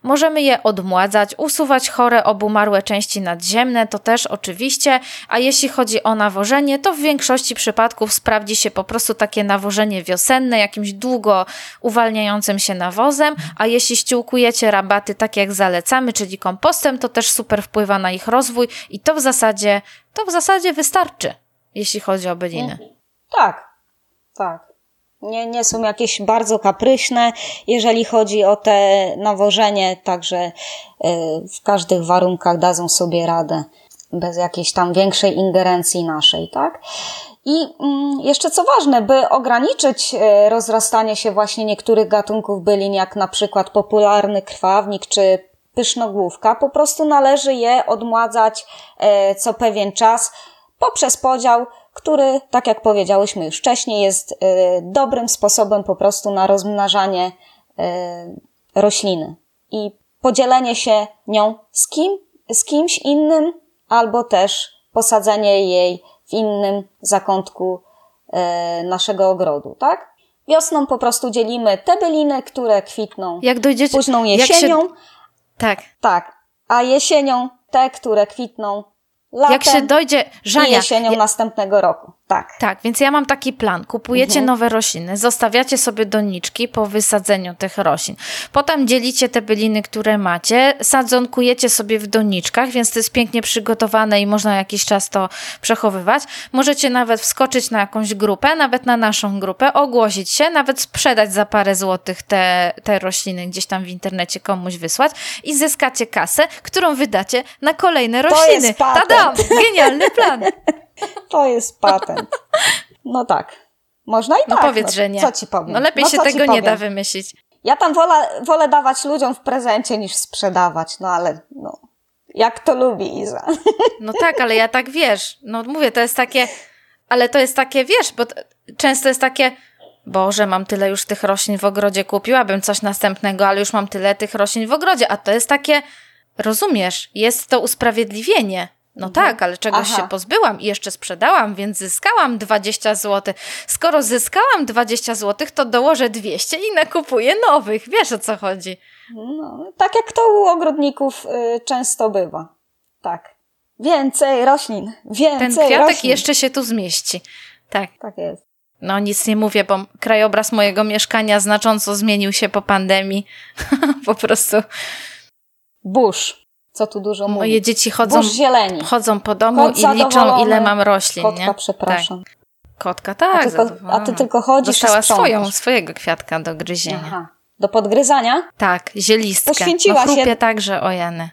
Speaker 1: Możemy je odmładzać, usuwać chore, obumarłe części nadziemne, to też oczywiście, a jeśli chodzi o nawożenie, to w większości przypadków sprawdzi się po prostu takie nawożenie wiosenne, jakimś długo uwalniającym się nawozem, a jeśli ściółkujecie rabaty tak jak zalecamy, czyli kompostem, to też super wpływa na ich rozwój i to w zasadzie, to w zasadzie wystarczy jeśli chodzi o byliny.
Speaker 2: Tak, tak. Nie, nie są jakieś bardzo kapryśne, jeżeli chodzi o te nawożenie, także y, w każdych warunkach dadzą sobie radę, bez jakiejś tam większej ingerencji naszej, tak? I mm, jeszcze co ważne, by ograniczyć y, rozrastanie się właśnie niektórych gatunków bylin, jak na przykład popularny krwawnik czy pysznogłówka, po prostu należy je odmładzać y, co pewien czas poprzez podział, który, tak jak powiedziałyśmy już wcześniej, jest y, dobrym sposobem po prostu na rozmnażanie y, rośliny i podzielenie się nią z kim, z kimś innym, albo też posadzenie jej w innym zakątku e, naszego ogrodu, tak? Wiosną po prostu dzielimy te byliny, które kwitną
Speaker 1: Jak dojdziecie...
Speaker 2: późną
Speaker 1: jak
Speaker 2: jesienią.
Speaker 1: Się, tak.
Speaker 2: Tak. A jesienią te, które kwitną latem
Speaker 1: Jak się dojdzie...
Speaker 2: i
Speaker 1: Żania,
Speaker 2: jesienią
Speaker 1: ja-
Speaker 2: następnego roku. Tak.
Speaker 1: Tak, więc ja mam taki plan. Kupujecie
Speaker 2: Mhm.
Speaker 1: nowe rośliny, zostawiacie sobie doniczki po wysadzeniu tych roślin. Potem dzielicie te byliny, które macie, sadzonkujecie sobie w doniczkach, więc to jest pięknie przygotowane i można jakiś czas to przechowywać. Możecie nawet wskoczyć na jakąś grupę, nawet na naszą grupę, ogłosić się, nawet sprzedać za parę złotych te, te rośliny gdzieś tam w internecie komuś wysłać i zyskacie kasę, którą wydacie na kolejne
Speaker 2: To
Speaker 1: rośliny.
Speaker 2: jest patent.
Speaker 1: Tadam! Genialny plan! *laughs*
Speaker 2: To jest patent. No tak. Można i
Speaker 1: No
Speaker 2: tak.
Speaker 1: powiedz,
Speaker 2: no,
Speaker 1: że nie.
Speaker 2: Co ci powiem?
Speaker 1: No lepiej
Speaker 2: No
Speaker 1: się tego nie da wymyślić.
Speaker 2: Ja tam wolę, wolę dawać ludziom w prezencie niż sprzedawać, no ale no, jak to lubi Iza.
Speaker 1: No tak, ale ja tak wiesz. No mówię, to jest takie, ale to jest takie, wiesz, bo często jest takie, Boże, mam tyle już tych roślin w ogrodzie, kupiłabym coś następnego, ale już mam tyle tych roślin w ogrodzie, a to jest takie, rozumiesz, jest to usprawiedliwienie. No tak, ale czegoś
Speaker 2: Mhm. Aha.
Speaker 1: się pozbyłam i jeszcze sprzedałam, więc zyskałam 20 zł. Skoro zyskałam 20 zł, to dołożę 200 i nakupuję nowych. Wiesz o co chodzi?
Speaker 2: No, tak jak to u ogrodników y, często bywa. Tak. Więcej roślin, więcej
Speaker 1: Ten kwiatek
Speaker 2: roślin.
Speaker 1: jeszcze się tu zmieści. Tak.
Speaker 2: Tak jest.
Speaker 1: No nic nie mówię, bo krajobraz mojego mieszkania znacząco zmienił się po pandemii. *laughs* po prostu
Speaker 2: Burz. Co tu dużo
Speaker 1: moje
Speaker 2: mówić.
Speaker 1: dzieci chodzą, chodzą po domu
Speaker 2: Kot
Speaker 1: i liczą, ile mam roślin.
Speaker 2: Kotka,
Speaker 1: nie?
Speaker 2: przepraszam.
Speaker 1: Tak. Kotka, tak.
Speaker 2: a, tylko, a ty tylko chodzisz
Speaker 1: Dostała
Speaker 2: i sprzątasz.
Speaker 1: swoją, swojego kwiatka do gryzienia.
Speaker 2: Aha. Do podgryzania?
Speaker 1: Tak, zielistkę.
Speaker 2: Poświęciła
Speaker 1: no,
Speaker 2: się-
Speaker 1: także ojeny.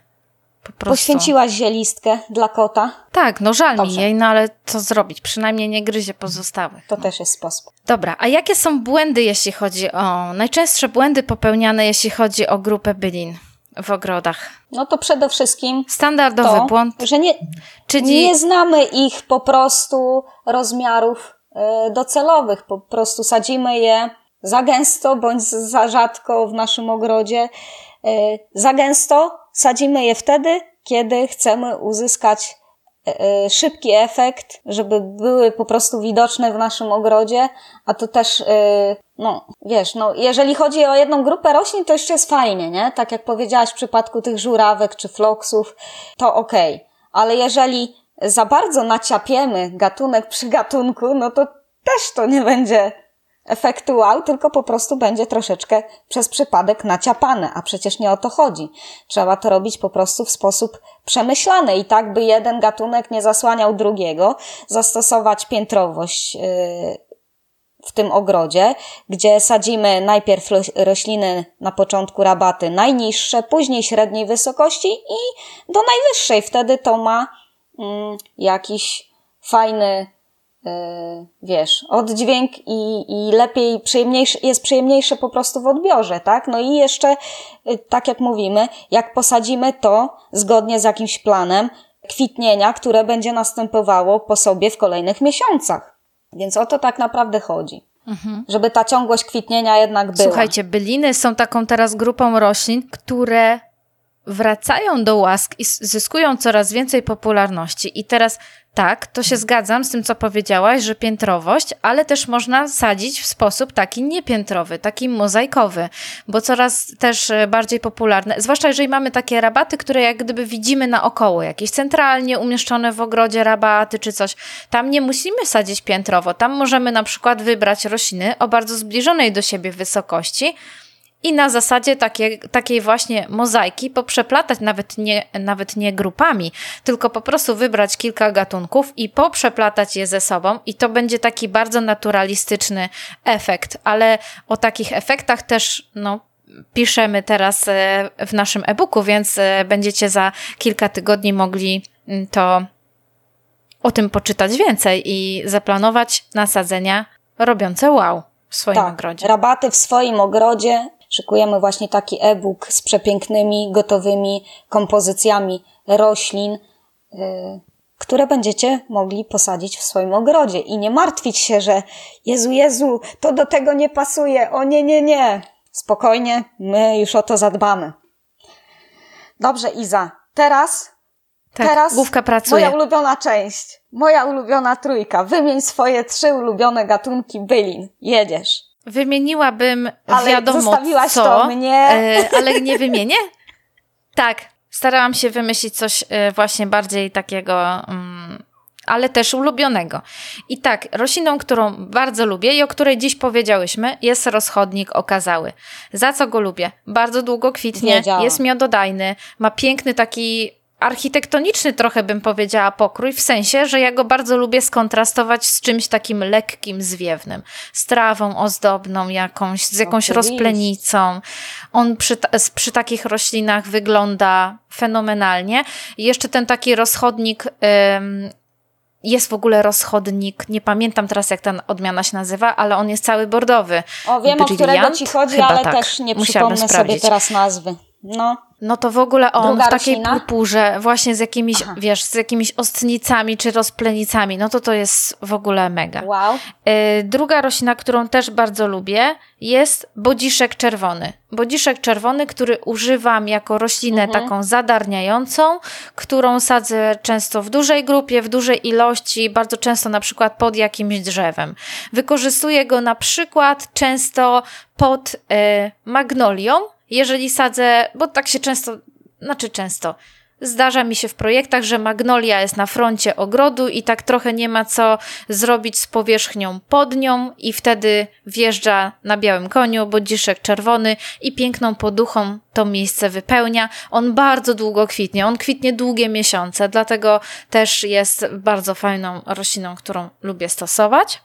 Speaker 1: Po prostu.
Speaker 2: Poświęciłaś zielistkę dla kota?
Speaker 1: Tak, no żal mi
Speaker 2: Dobrze.
Speaker 1: jej, no ale co zrobić? Przynajmniej nie gryzie pozostałych.
Speaker 2: To też jest sposób.
Speaker 1: Dobra, a jakie są błędy, jeśli chodzi o... Najczęstsze błędy popełniane, jeśli chodzi o grupę bylin w ogrodach?
Speaker 2: No to przede wszystkim
Speaker 1: Standardowy
Speaker 2: to,
Speaker 1: błąd,
Speaker 2: że nie,
Speaker 1: czyli...
Speaker 2: nie znamy ich po prostu rozmiarów e, docelowych. Po prostu sadzimy je za gęsto bądź za rzadko w naszym ogrodzie. E, Za gęsto sadzimy je wtedy, kiedy chcemy uzyskać szybki efekt, żeby były po prostu widoczne w naszym ogrodzie, a to też, e, no wiesz, no jeżeli chodzi o jedną grupę roślin, to jeszcze jest fajnie, nie? Tak jak powiedziałaś w przypadku tych żurawek czy floksów, to okej. Ale jeżeli za bardzo naciapiemy gatunek przy gatunku, no to też to nie będzie efektu wow, tylko po prostu będzie troszeczkę przez przypadek naciapane, a przecież nie o to chodzi. Trzeba to robić po prostu w sposób przemyślany i tak, by jeden gatunek nie zasłaniał drugiego, zastosować piętrowość yy, w tym ogrodzie, gdzie sadzimy najpierw roś- rośliny na początku rabaty najniższe, później średniej wysokości i do najwyższej. Wtedy to ma mm, jakiś fajny, wiesz, oddźwięk i, i lepiej, przyjemniejszy, jest przyjemniejszy po prostu w odbiorze, tak? No i jeszcze, yy, tak jak mówimy, jak posadzimy to zgodnie z jakimś planem kwitnienia, które będzie następowało po sobie w kolejnych miesiącach. Więc o to tak naprawdę chodzi. Żeby ta ciągłość kwitnienia jednak była.
Speaker 1: Słuchajcie, byliny są taką teraz grupą roślin, które wracają do łask i zyskują coraz więcej popularności. I teraz tak, to się zgadzam z tym, co powiedziałaś, że piętrowość, ale też można sadzić w sposób taki niepiętrowy, taki mozaikowy, bo coraz też e, bardziej popularne, zwłaszcza jeżeli mamy takie rabaty, które jak gdyby widzimy naokoło, jakieś centralnie umieszczone w ogrodzie rabaty czy coś. Tam nie musimy sadzić piętrowo, tam możemy na przykład wybrać rośliny o bardzo zbliżonej do siebie wysokości, i na zasadzie takie, takiej właśnie mozaiki poprzeplatać nawet nie, nawet nie grupami, tylko po prostu wybrać kilka gatunków i poprzeplatać je ze sobą i to będzie taki bardzo naturalistyczny efekt, ale o takich efektach też no, piszemy teraz e, w naszym e-booku, więc e, będziecie za kilka tygodni mogli mm, to o tym poczytać więcej i zaplanować nasadzenia robiące wow w swoim
Speaker 2: tak,
Speaker 1: ogrodzie.
Speaker 2: rabaty w swoim ogrodzie. Szykujemy właśnie taki e-book z przepięknymi, gotowymi kompozycjami roślin, yy, które będziecie mogli posadzić w swoim ogrodzie i nie martwić się, że Jezu, Jezu, to do tego nie pasuje, o nie, nie, nie. Spokojnie, my już o to zadbamy. Dobrze, Iza, teraz
Speaker 1: Tak,
Speaker 2: Teraz
Speaker 1: główka pracuje.
Speaker 2: moja ulubiona część. Moja ulubiona trójka. Wymień swoje trzy ulubione gatunki bylin. Jedziesz.
Speaker 1: Wymieniłabym
Speaker 2: Ale
Speaker 1: wiadomo
Speaker 2: zostawiłaś
Speaker 1: co,
Speaker 2: to mnie.
Speaker 1: e, ale nie wymienię? *laughs* Tak, starałam się wymyślić coś e, właśnie bardziej takiego, mm, ale też ulubionego. I tak, rośliną, którą bardzo lubię i o której dziś powiedziałyśmy, jest rozchodnik okazały. Za co go lubię? Bardzo długo kwitnie,
Speaker 2: Wiedziałam.
Speaker 1: jest miododajny, ma piękny taki architektoniczny trochę bym powiedziała pokrój, w sensie, że ja go bardzo lubię skontrastować z czymś takim lekkim, zwiewnym. Z trawą ozdobną jakąś, z jakąś
Speaker 2: Oczywiście.
Speaker 1: rozplenicą. On przy, przy takich roślinach wygląda fenomenalnie. I jeszcze ten taki rozchodnik... ym, jest w ogóle rozchodnik, nie pamiętam teraz jak ta odmiana się nazywa, ale on jest cały bordowy.
Speaker 2: O, wiem o którego
Speaker 1: Brilliant?
Speaker 2: ci chodzi, ale
Speaker 1: tak.
Speaker 2: też nie
Speaker 1: Musiałabym
Speaker 2: przypomnę sobie
Speaker 1: sprawdzić.
Speaker 2: teraz nazwy. No.
Speaker 1: No to w ogóle on
Speaker 2: Druga
Speaker 1: w takiej
Speaker 2: roślina?
Speaker 1: purpurze, właśnie z jakimiś,
Speaker 2: Aha.
Speaker 1: wiesz, z jakimiś ostnicami czy rozplenicami, no to to jest w ogóle mega.
Speaker 2: Wow.
Speaker 1: Y, Druga roślina, którą też bardzo lubię, jest bodziszek czerwony. Bodziszek czerwony, który używam jako roślinę
Speaker 2: Mhm.
Speaker 1: taką zadarniającą, którą sadzę często w dużej grupie, w dużej ilości, bardzo często na przykład pod jakimś drzewem. Wykorzystuję go na przykład często pod y, magnolią, jeżeli sadzę, bo tak się często, znaczy często, Zdarza mi się w projektach, że magnolia jest na froncie ogrodu i tak trochę nie ma co zrobić z powierzchnią pod nią i wtedy wjeżdża na białym koniu bodziszek czerwony i piękną poduchą to miejsce wypełnia. On bardzo długo kwitnie, on kwitnie długie miesiące, dlatego też jest bardzo fajną rośliną, którą lubię stosować.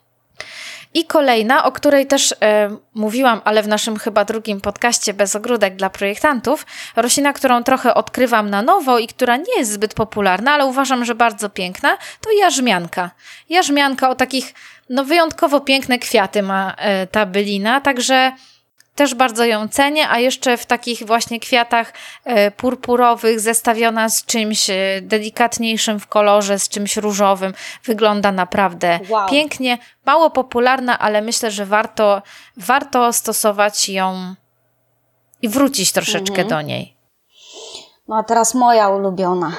Speaker 1: I kolejna, o której też e, mówiłam, ale w naszym chyba drugim podcaście Bez ogródek dla projektantów, roślina, którą trochę odkrywam na nowo i która nie jest zbyt popularna, ale uważam, że bardzo piękna, to jarzmianka. Jarzmianka o takich, no wyjątkowo piękne kwiaty ma e, ta bylina, także też bardzo ją cenię, a jeszcze w takich właśnie kwiatach e, purpurowych, zestawiona z czymś e, delikatniejszym w kolorze, z czymś różowym, wygląda naprawdę
Speaker 2: Wow.
Speaker 1: pięknie. Mało popularna, ale myślę, że warto, warto stosować ją i wrócić troszeczkę
Speaker 2: Mhm.
Speaker 1: do niej.
Speaker 2: No a teraz moja ulubiona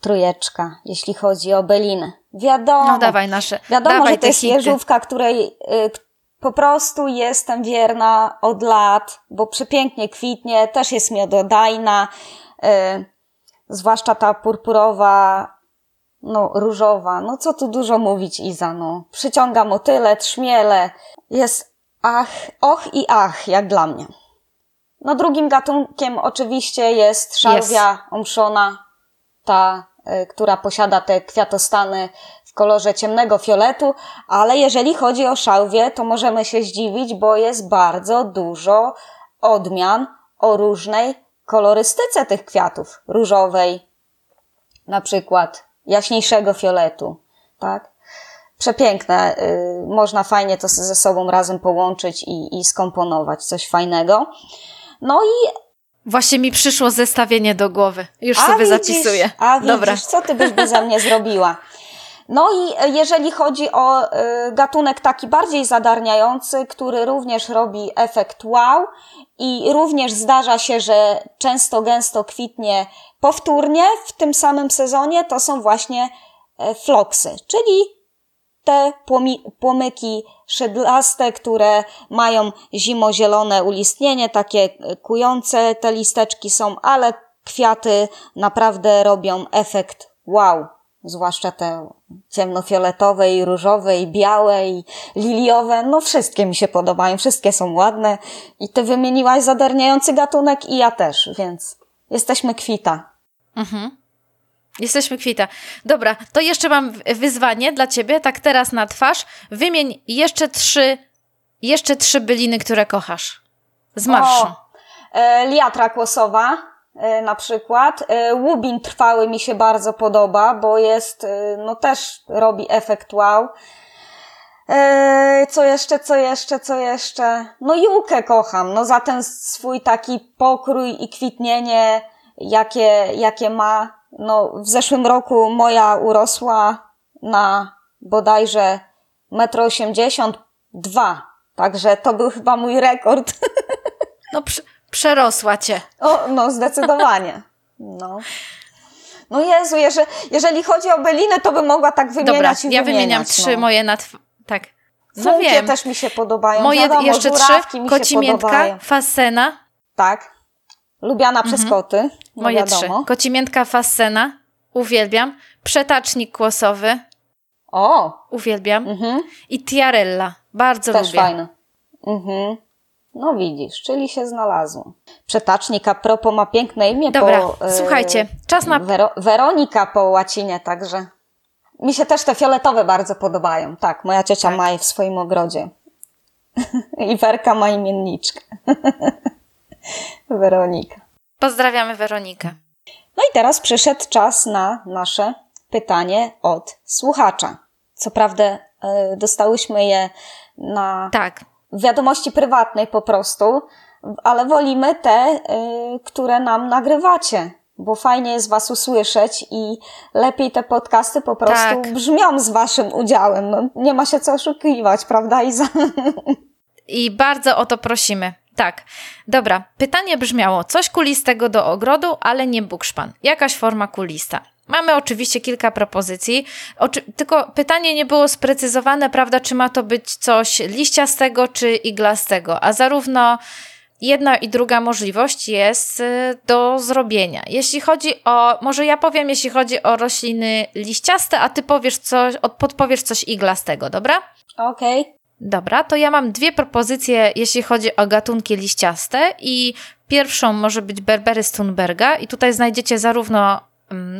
Speaker 2: trójeczka, jeśli chodzi o Belinę. Wiadomo,
Speaker 1: No dawaj nasze.
Speaker 2: wiadomo
Speaker 1: dawaj
Speaker 2: że to jest jeżówka, której y, po prostu jestem wierna od lat, bo przepięknie kwitnie, też jest miododajna, y, zwłaszcza ta purpurowa, no różowa, no co tu dużo mówić Iza, no. Przyciąga motyle, trzmiele, jest ach, och i ach, jak dla mnie. No drugim gatunkiem oczywiście jest szalwia omszona, ta, y, która posiada te kwiatostany kolorze ciemnego fioletu, ale jeżeli chodzi o szałwię, to możemy się zdziwić, bo jest bardzo dużo odmian o różnej kolorystyce tych kwiatów. Różowej, na przykład jaśniejszego fioletu, tak? Przepiękne, y, można fajnie to ze sobą razem połączyć i, i skomponować coś fajnego. No i
Speaker 1: Właśnie mi przyszło zestawienie do głowy. Już
Speaker 2: a
Speaker 1: sobie
Speaker 2: widzisz,
Speaker 1: zapisuję.
Speaker 2: A widzisz,
Speaker 1: Dobra.
Speaker 2: co ty byś beze mnie zrobiła? *laughs* No i e, jeżeli chodzi o y, gatunek taki bardziej zadarniający, który również robi efekt wow i również zdarza się, że często gęsto kwitnie powtórnie w tym samym sezonie, to są właśnie e, floksy, czyli te płomyki szydlaste, które mają zimozielone ulistnienie, takie e, kujące te listeczki są, ale kwiaty naprawdę robią efekt wow. Zwłaszcza te ciemnofioletowe i różowe i białe i liliowe, no wszystkie mi się podobają, wszystkie są ładne i ty wymieniłaś zadarniający gatunek i ja też, więc jesteśmy kwita.
Speaker 1: Mhm. Jesteśmy kwita. Dobra, to jeszcze mam wyzwanie dla ciebie, tak teraz na twarz. Wymień jeszcze trzy, jeszcze trzy byliny, które kochasz. Z marszu.
Speaker 2: O, e, liatra kłosowa na przykład. E, łubin trwały mi się bardzo podoba, bo jest, e, no też robi efekt wow. E, co jeszcze, co jeszcze, co jeszcze? No jukę kocham, no za ten swój taki pokrój i kwitnienie, jakie, jakie ma. No w zeszłym roku moja urosła na bodajże 1,82 m. Także to był chyba mój rekord. *laughs*
Speaker 1: No, prze- przerosła cię.
Speaker 2: O, no, zdecydowanie. No. No Jezu, jeżeli, jeżeli chodzi o bylinę, to bym mogła tak wymieniać
Speaker 1: Dobra,
Speaker 2: i
Speaker 1: ja wymieniam
Speaker 2: no.
Speaker 1: trzy moje na tw- tak. No
Speaker 2: Funkie
Speaker 1: wiem.
Speaker 2: też mi się podobają.
Speaker 1: Moje
Speaker 2: Wiadomo,
Speaker 1: jeszcze trzy, kocimiętka, fasena,
Speaker 2: Tak. Lubiana przez koty. No
Speaker 1: Mhm. moje
Speaker 2: wiadomo.
Speaker 1: trzy. Kocimiętka, fasena, uwielbiam. Przetacznik kłosowy,
Speaker 2: O,
Speaker 1: uwielbiam.
Speaker 2: mhm.
Speaker 1: I tiarella, bardzo
Speaker 2: też
Speaker 1: lubię.
Speaker 2: fajne. Mhm. No widzisz, czyli się znalazło. Przetacznik a propos ma piękne imię
Speaker 1: Dobra,
Speaker 2: po... e,
Speaker 1: słuchajcie, czas na...
Speaker 2: Wero- Weronika po łacinie, także... Mi się też te fioletowe bardzo podobają. Tak, moja ciocia
Speaker 1: Tak.
Speaker 2: ma je w swoim ogrodzie. *laughs* I Werka ma imienniczkę. *laughs* Weronika.
Speaker 1: Pozdrawiamy Weronikę.
Speaker 2: No i teraz przyszedł czas na nasze pytanie od słuchacza. Co prawda e, dostałyśmy je na
Speaker 1: Tak,
Speaker 2: wiadomości prywatnej po prostu, ale wolimy te, y, które nam nagrywacie, bo fajnie jest Was usłyszeć i lepiej te podcasty po prostu
Speaker 1: Tak.
Speaker 2: brzmią z Waszym udziałem. No, nie ma się co oszukiwać, prawda, Iza?
Speaker 1: i bardzo o to prosimy. Tak. Dobra, pytanie brzmiało: coś kulistego do ogrodu, ale nie bukszpan. Jakaś forma kulista. Mamy oczywiście kilka propozycji, oczy- tylko pytanie nie było sprecyzowane, prawda, czy ma to być coś liściastego czy iglastego, a zarówno jedna i druga możliwość jest y, do zrobienia. Jeśli chodzi o, może ja powiem, jeśli chodzi o rośliny liściaste, a ty powiesz coś, od- podpowiesz coś iglastego, dobra?
Speaker 2: Okej.
Speaker 1: Dobra, to ja mam dwie propozycje, jeśli chodzi o gatunki liściaste i pierwszą może być Berbery Stunberga i tutaj znajdziecie zarówno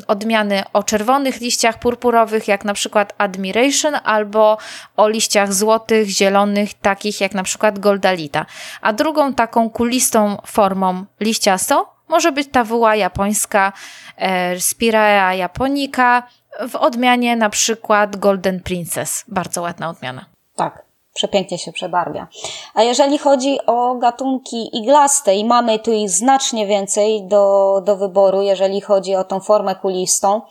Speaker 1: odmiany o czerwonych liściach purpurowych, jak na przykład Admiration, albo o liściach złotych, zielonych, takich jak na przykład Goldalita. A drugą taką kulistą formą liściastą może być ta wuła japońska e, Spirea japonica w odmianie na przykład Golden Princess. Bardzo ładna odmiana.
Speaker 2: Tak, przepięknie się przebarwia. A jeżeli chodzi o gatunki iglaste i mamy tu ich znacznie więcej do, do wyboru, jeżeli chodzi o tą formę kulistą,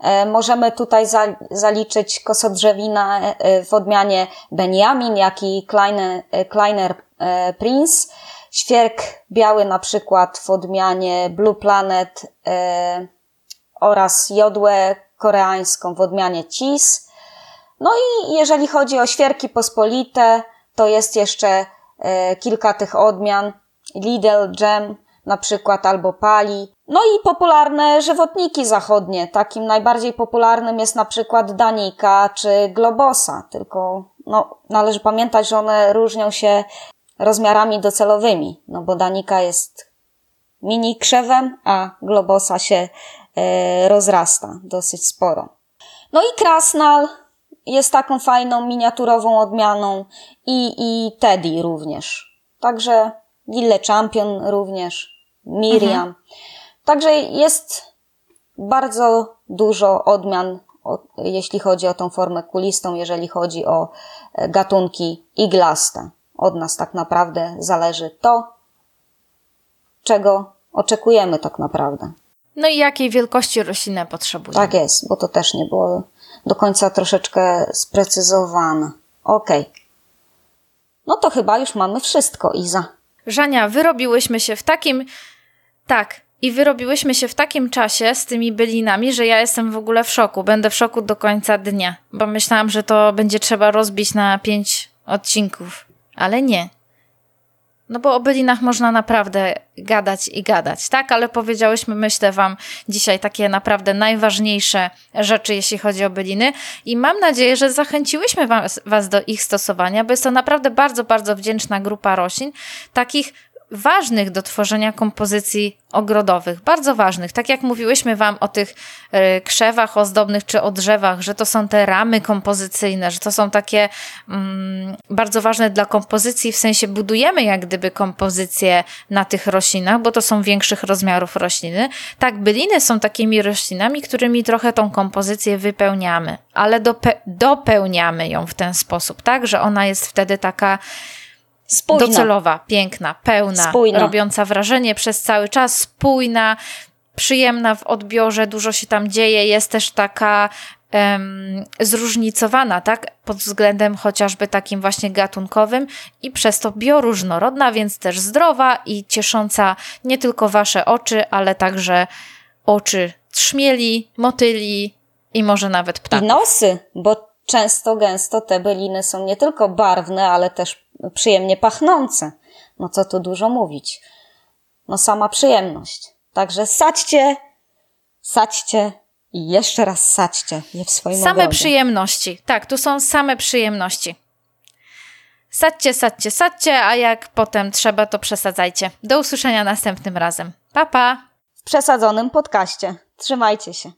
Speaker 2: e, możemy tutaj za, zaliczyć kosodrzewina e, w odmianie Benjamin, jak i Kleiner, e, Kleiner e, Prince, świerk biały na przykład w odmianie Blue Planet oraz jodłę koreańską w odmianie Cheese. No i jeżeli chodzi o świerki pospolite, to jest jeszcze e, kilka tych odmian. Lidl, Gem na przykład albo Pali. No i popularne żywotniki zachodnie. Takim najbardziej popularnym jest na przykład Danika czy Globosa. Tylko no, należy pamiętać, że one różnią się rozmiarami docelowymi. No bo Danika jest mini krzewem, a Globosa się e, rozrasta dosyć sporo. No i Krasnal jest taką fajną, miniaturową odmianą i, i Teddy również. Także Lille Champion również, Miriam. Także jest bardzo dużo odmian, jeśli chodzi o tą formę kulistą, jeżeli chodzi o e, gatunki iglaste. Od nas tak naprawdę zależy to, czego oczekujemy tak naprawdę.
Speaker 1: No i jakiej wielkości roślinę potrzebuje?
Speaker 2: Tak jest, bo to też nie było do końca troszeczkę sprecyzowane. Okej. No to chyba już mamy wszystko, Iza.
Speaker 1: Żania, wyrobiłyśmy się w takim. Tak. I wyrobiłyśmy się w takim czasie z tymi bylinami, że ja jestem w ogóle w szoku. Będę w szoku do końca dnia, bo myślałam, że to będzie trzeba rozbić na pięć odcinków. Ale nie. No bo o bylinach można naprawdę gadać i gadać, tak? Ale powiedziałyśmy, myślę Wam dzisiaj takie naprawdę najważniejsze rzeczy, jeśli chodzi o byliny i mam nadzieję, że zachęciłyśmy was, was do ich stosowania, bo jest to naprawdę bardzo, bardzo wdzięczna grupa roślin, takich ważnych do tworzenia kompozycji ogrodowych, bardzo ważnych. Tak jak mówiłyśmy Wam o tych e, krzewach ozdobnych czy o drzewach, że to są te ramy kompozycyjne, że to są takie mm, bardzo ważne dla kompozycji, w sensie budujemy jak gdyby kompozycję na tych roślinach, bo to są większych rozmiarów rośliny. Tak, byliny są takimi roślinami, którymi trochę tą kompozycję wypełniamy, ale dope- dopełniamy ją w ten sposób, tak, że ona jest wtedy taka
Speaker 2: Spójna.
Speaker 1: docelowa, piękna, pełna,
Speaker 2: Spójna.
Speaker 1: robiąca wrażenie przez cały czas, spójna, przyjemna w odbiorze, dużo się tam dzieje, jest też taka em, zróżnicowana, tak, pod względem chociażby takim właśnie gatunkowym i przez to bioróżnorodna, więc też zdrowa i ciesząca nie tylko wasze oczy, ale także oczy trzmieli, motyli i może nawet ptaków.
Speaker 2: I nosy, bo często, gęsto te byliny są nie tylko barwne, ale też przyjemnie pachnące. No co tu dużo mówić. No sama przyjemność. Także sadźcie, sadźcie i jeszcze raz sadźcie je w swoim
Speaker 1: Same
Speaker 2: ogrodzie.
Speaker 1: przyjemności. Tak, tu są same przyjemności. Sadźcie, sadźcie, sadźcie, a jak potem trzeba, to przesadzajcie. Do usłyszenia następnym razem. Pa, pa!
Speaker 2: W przesadzonym podcaście. Trzymajcie się.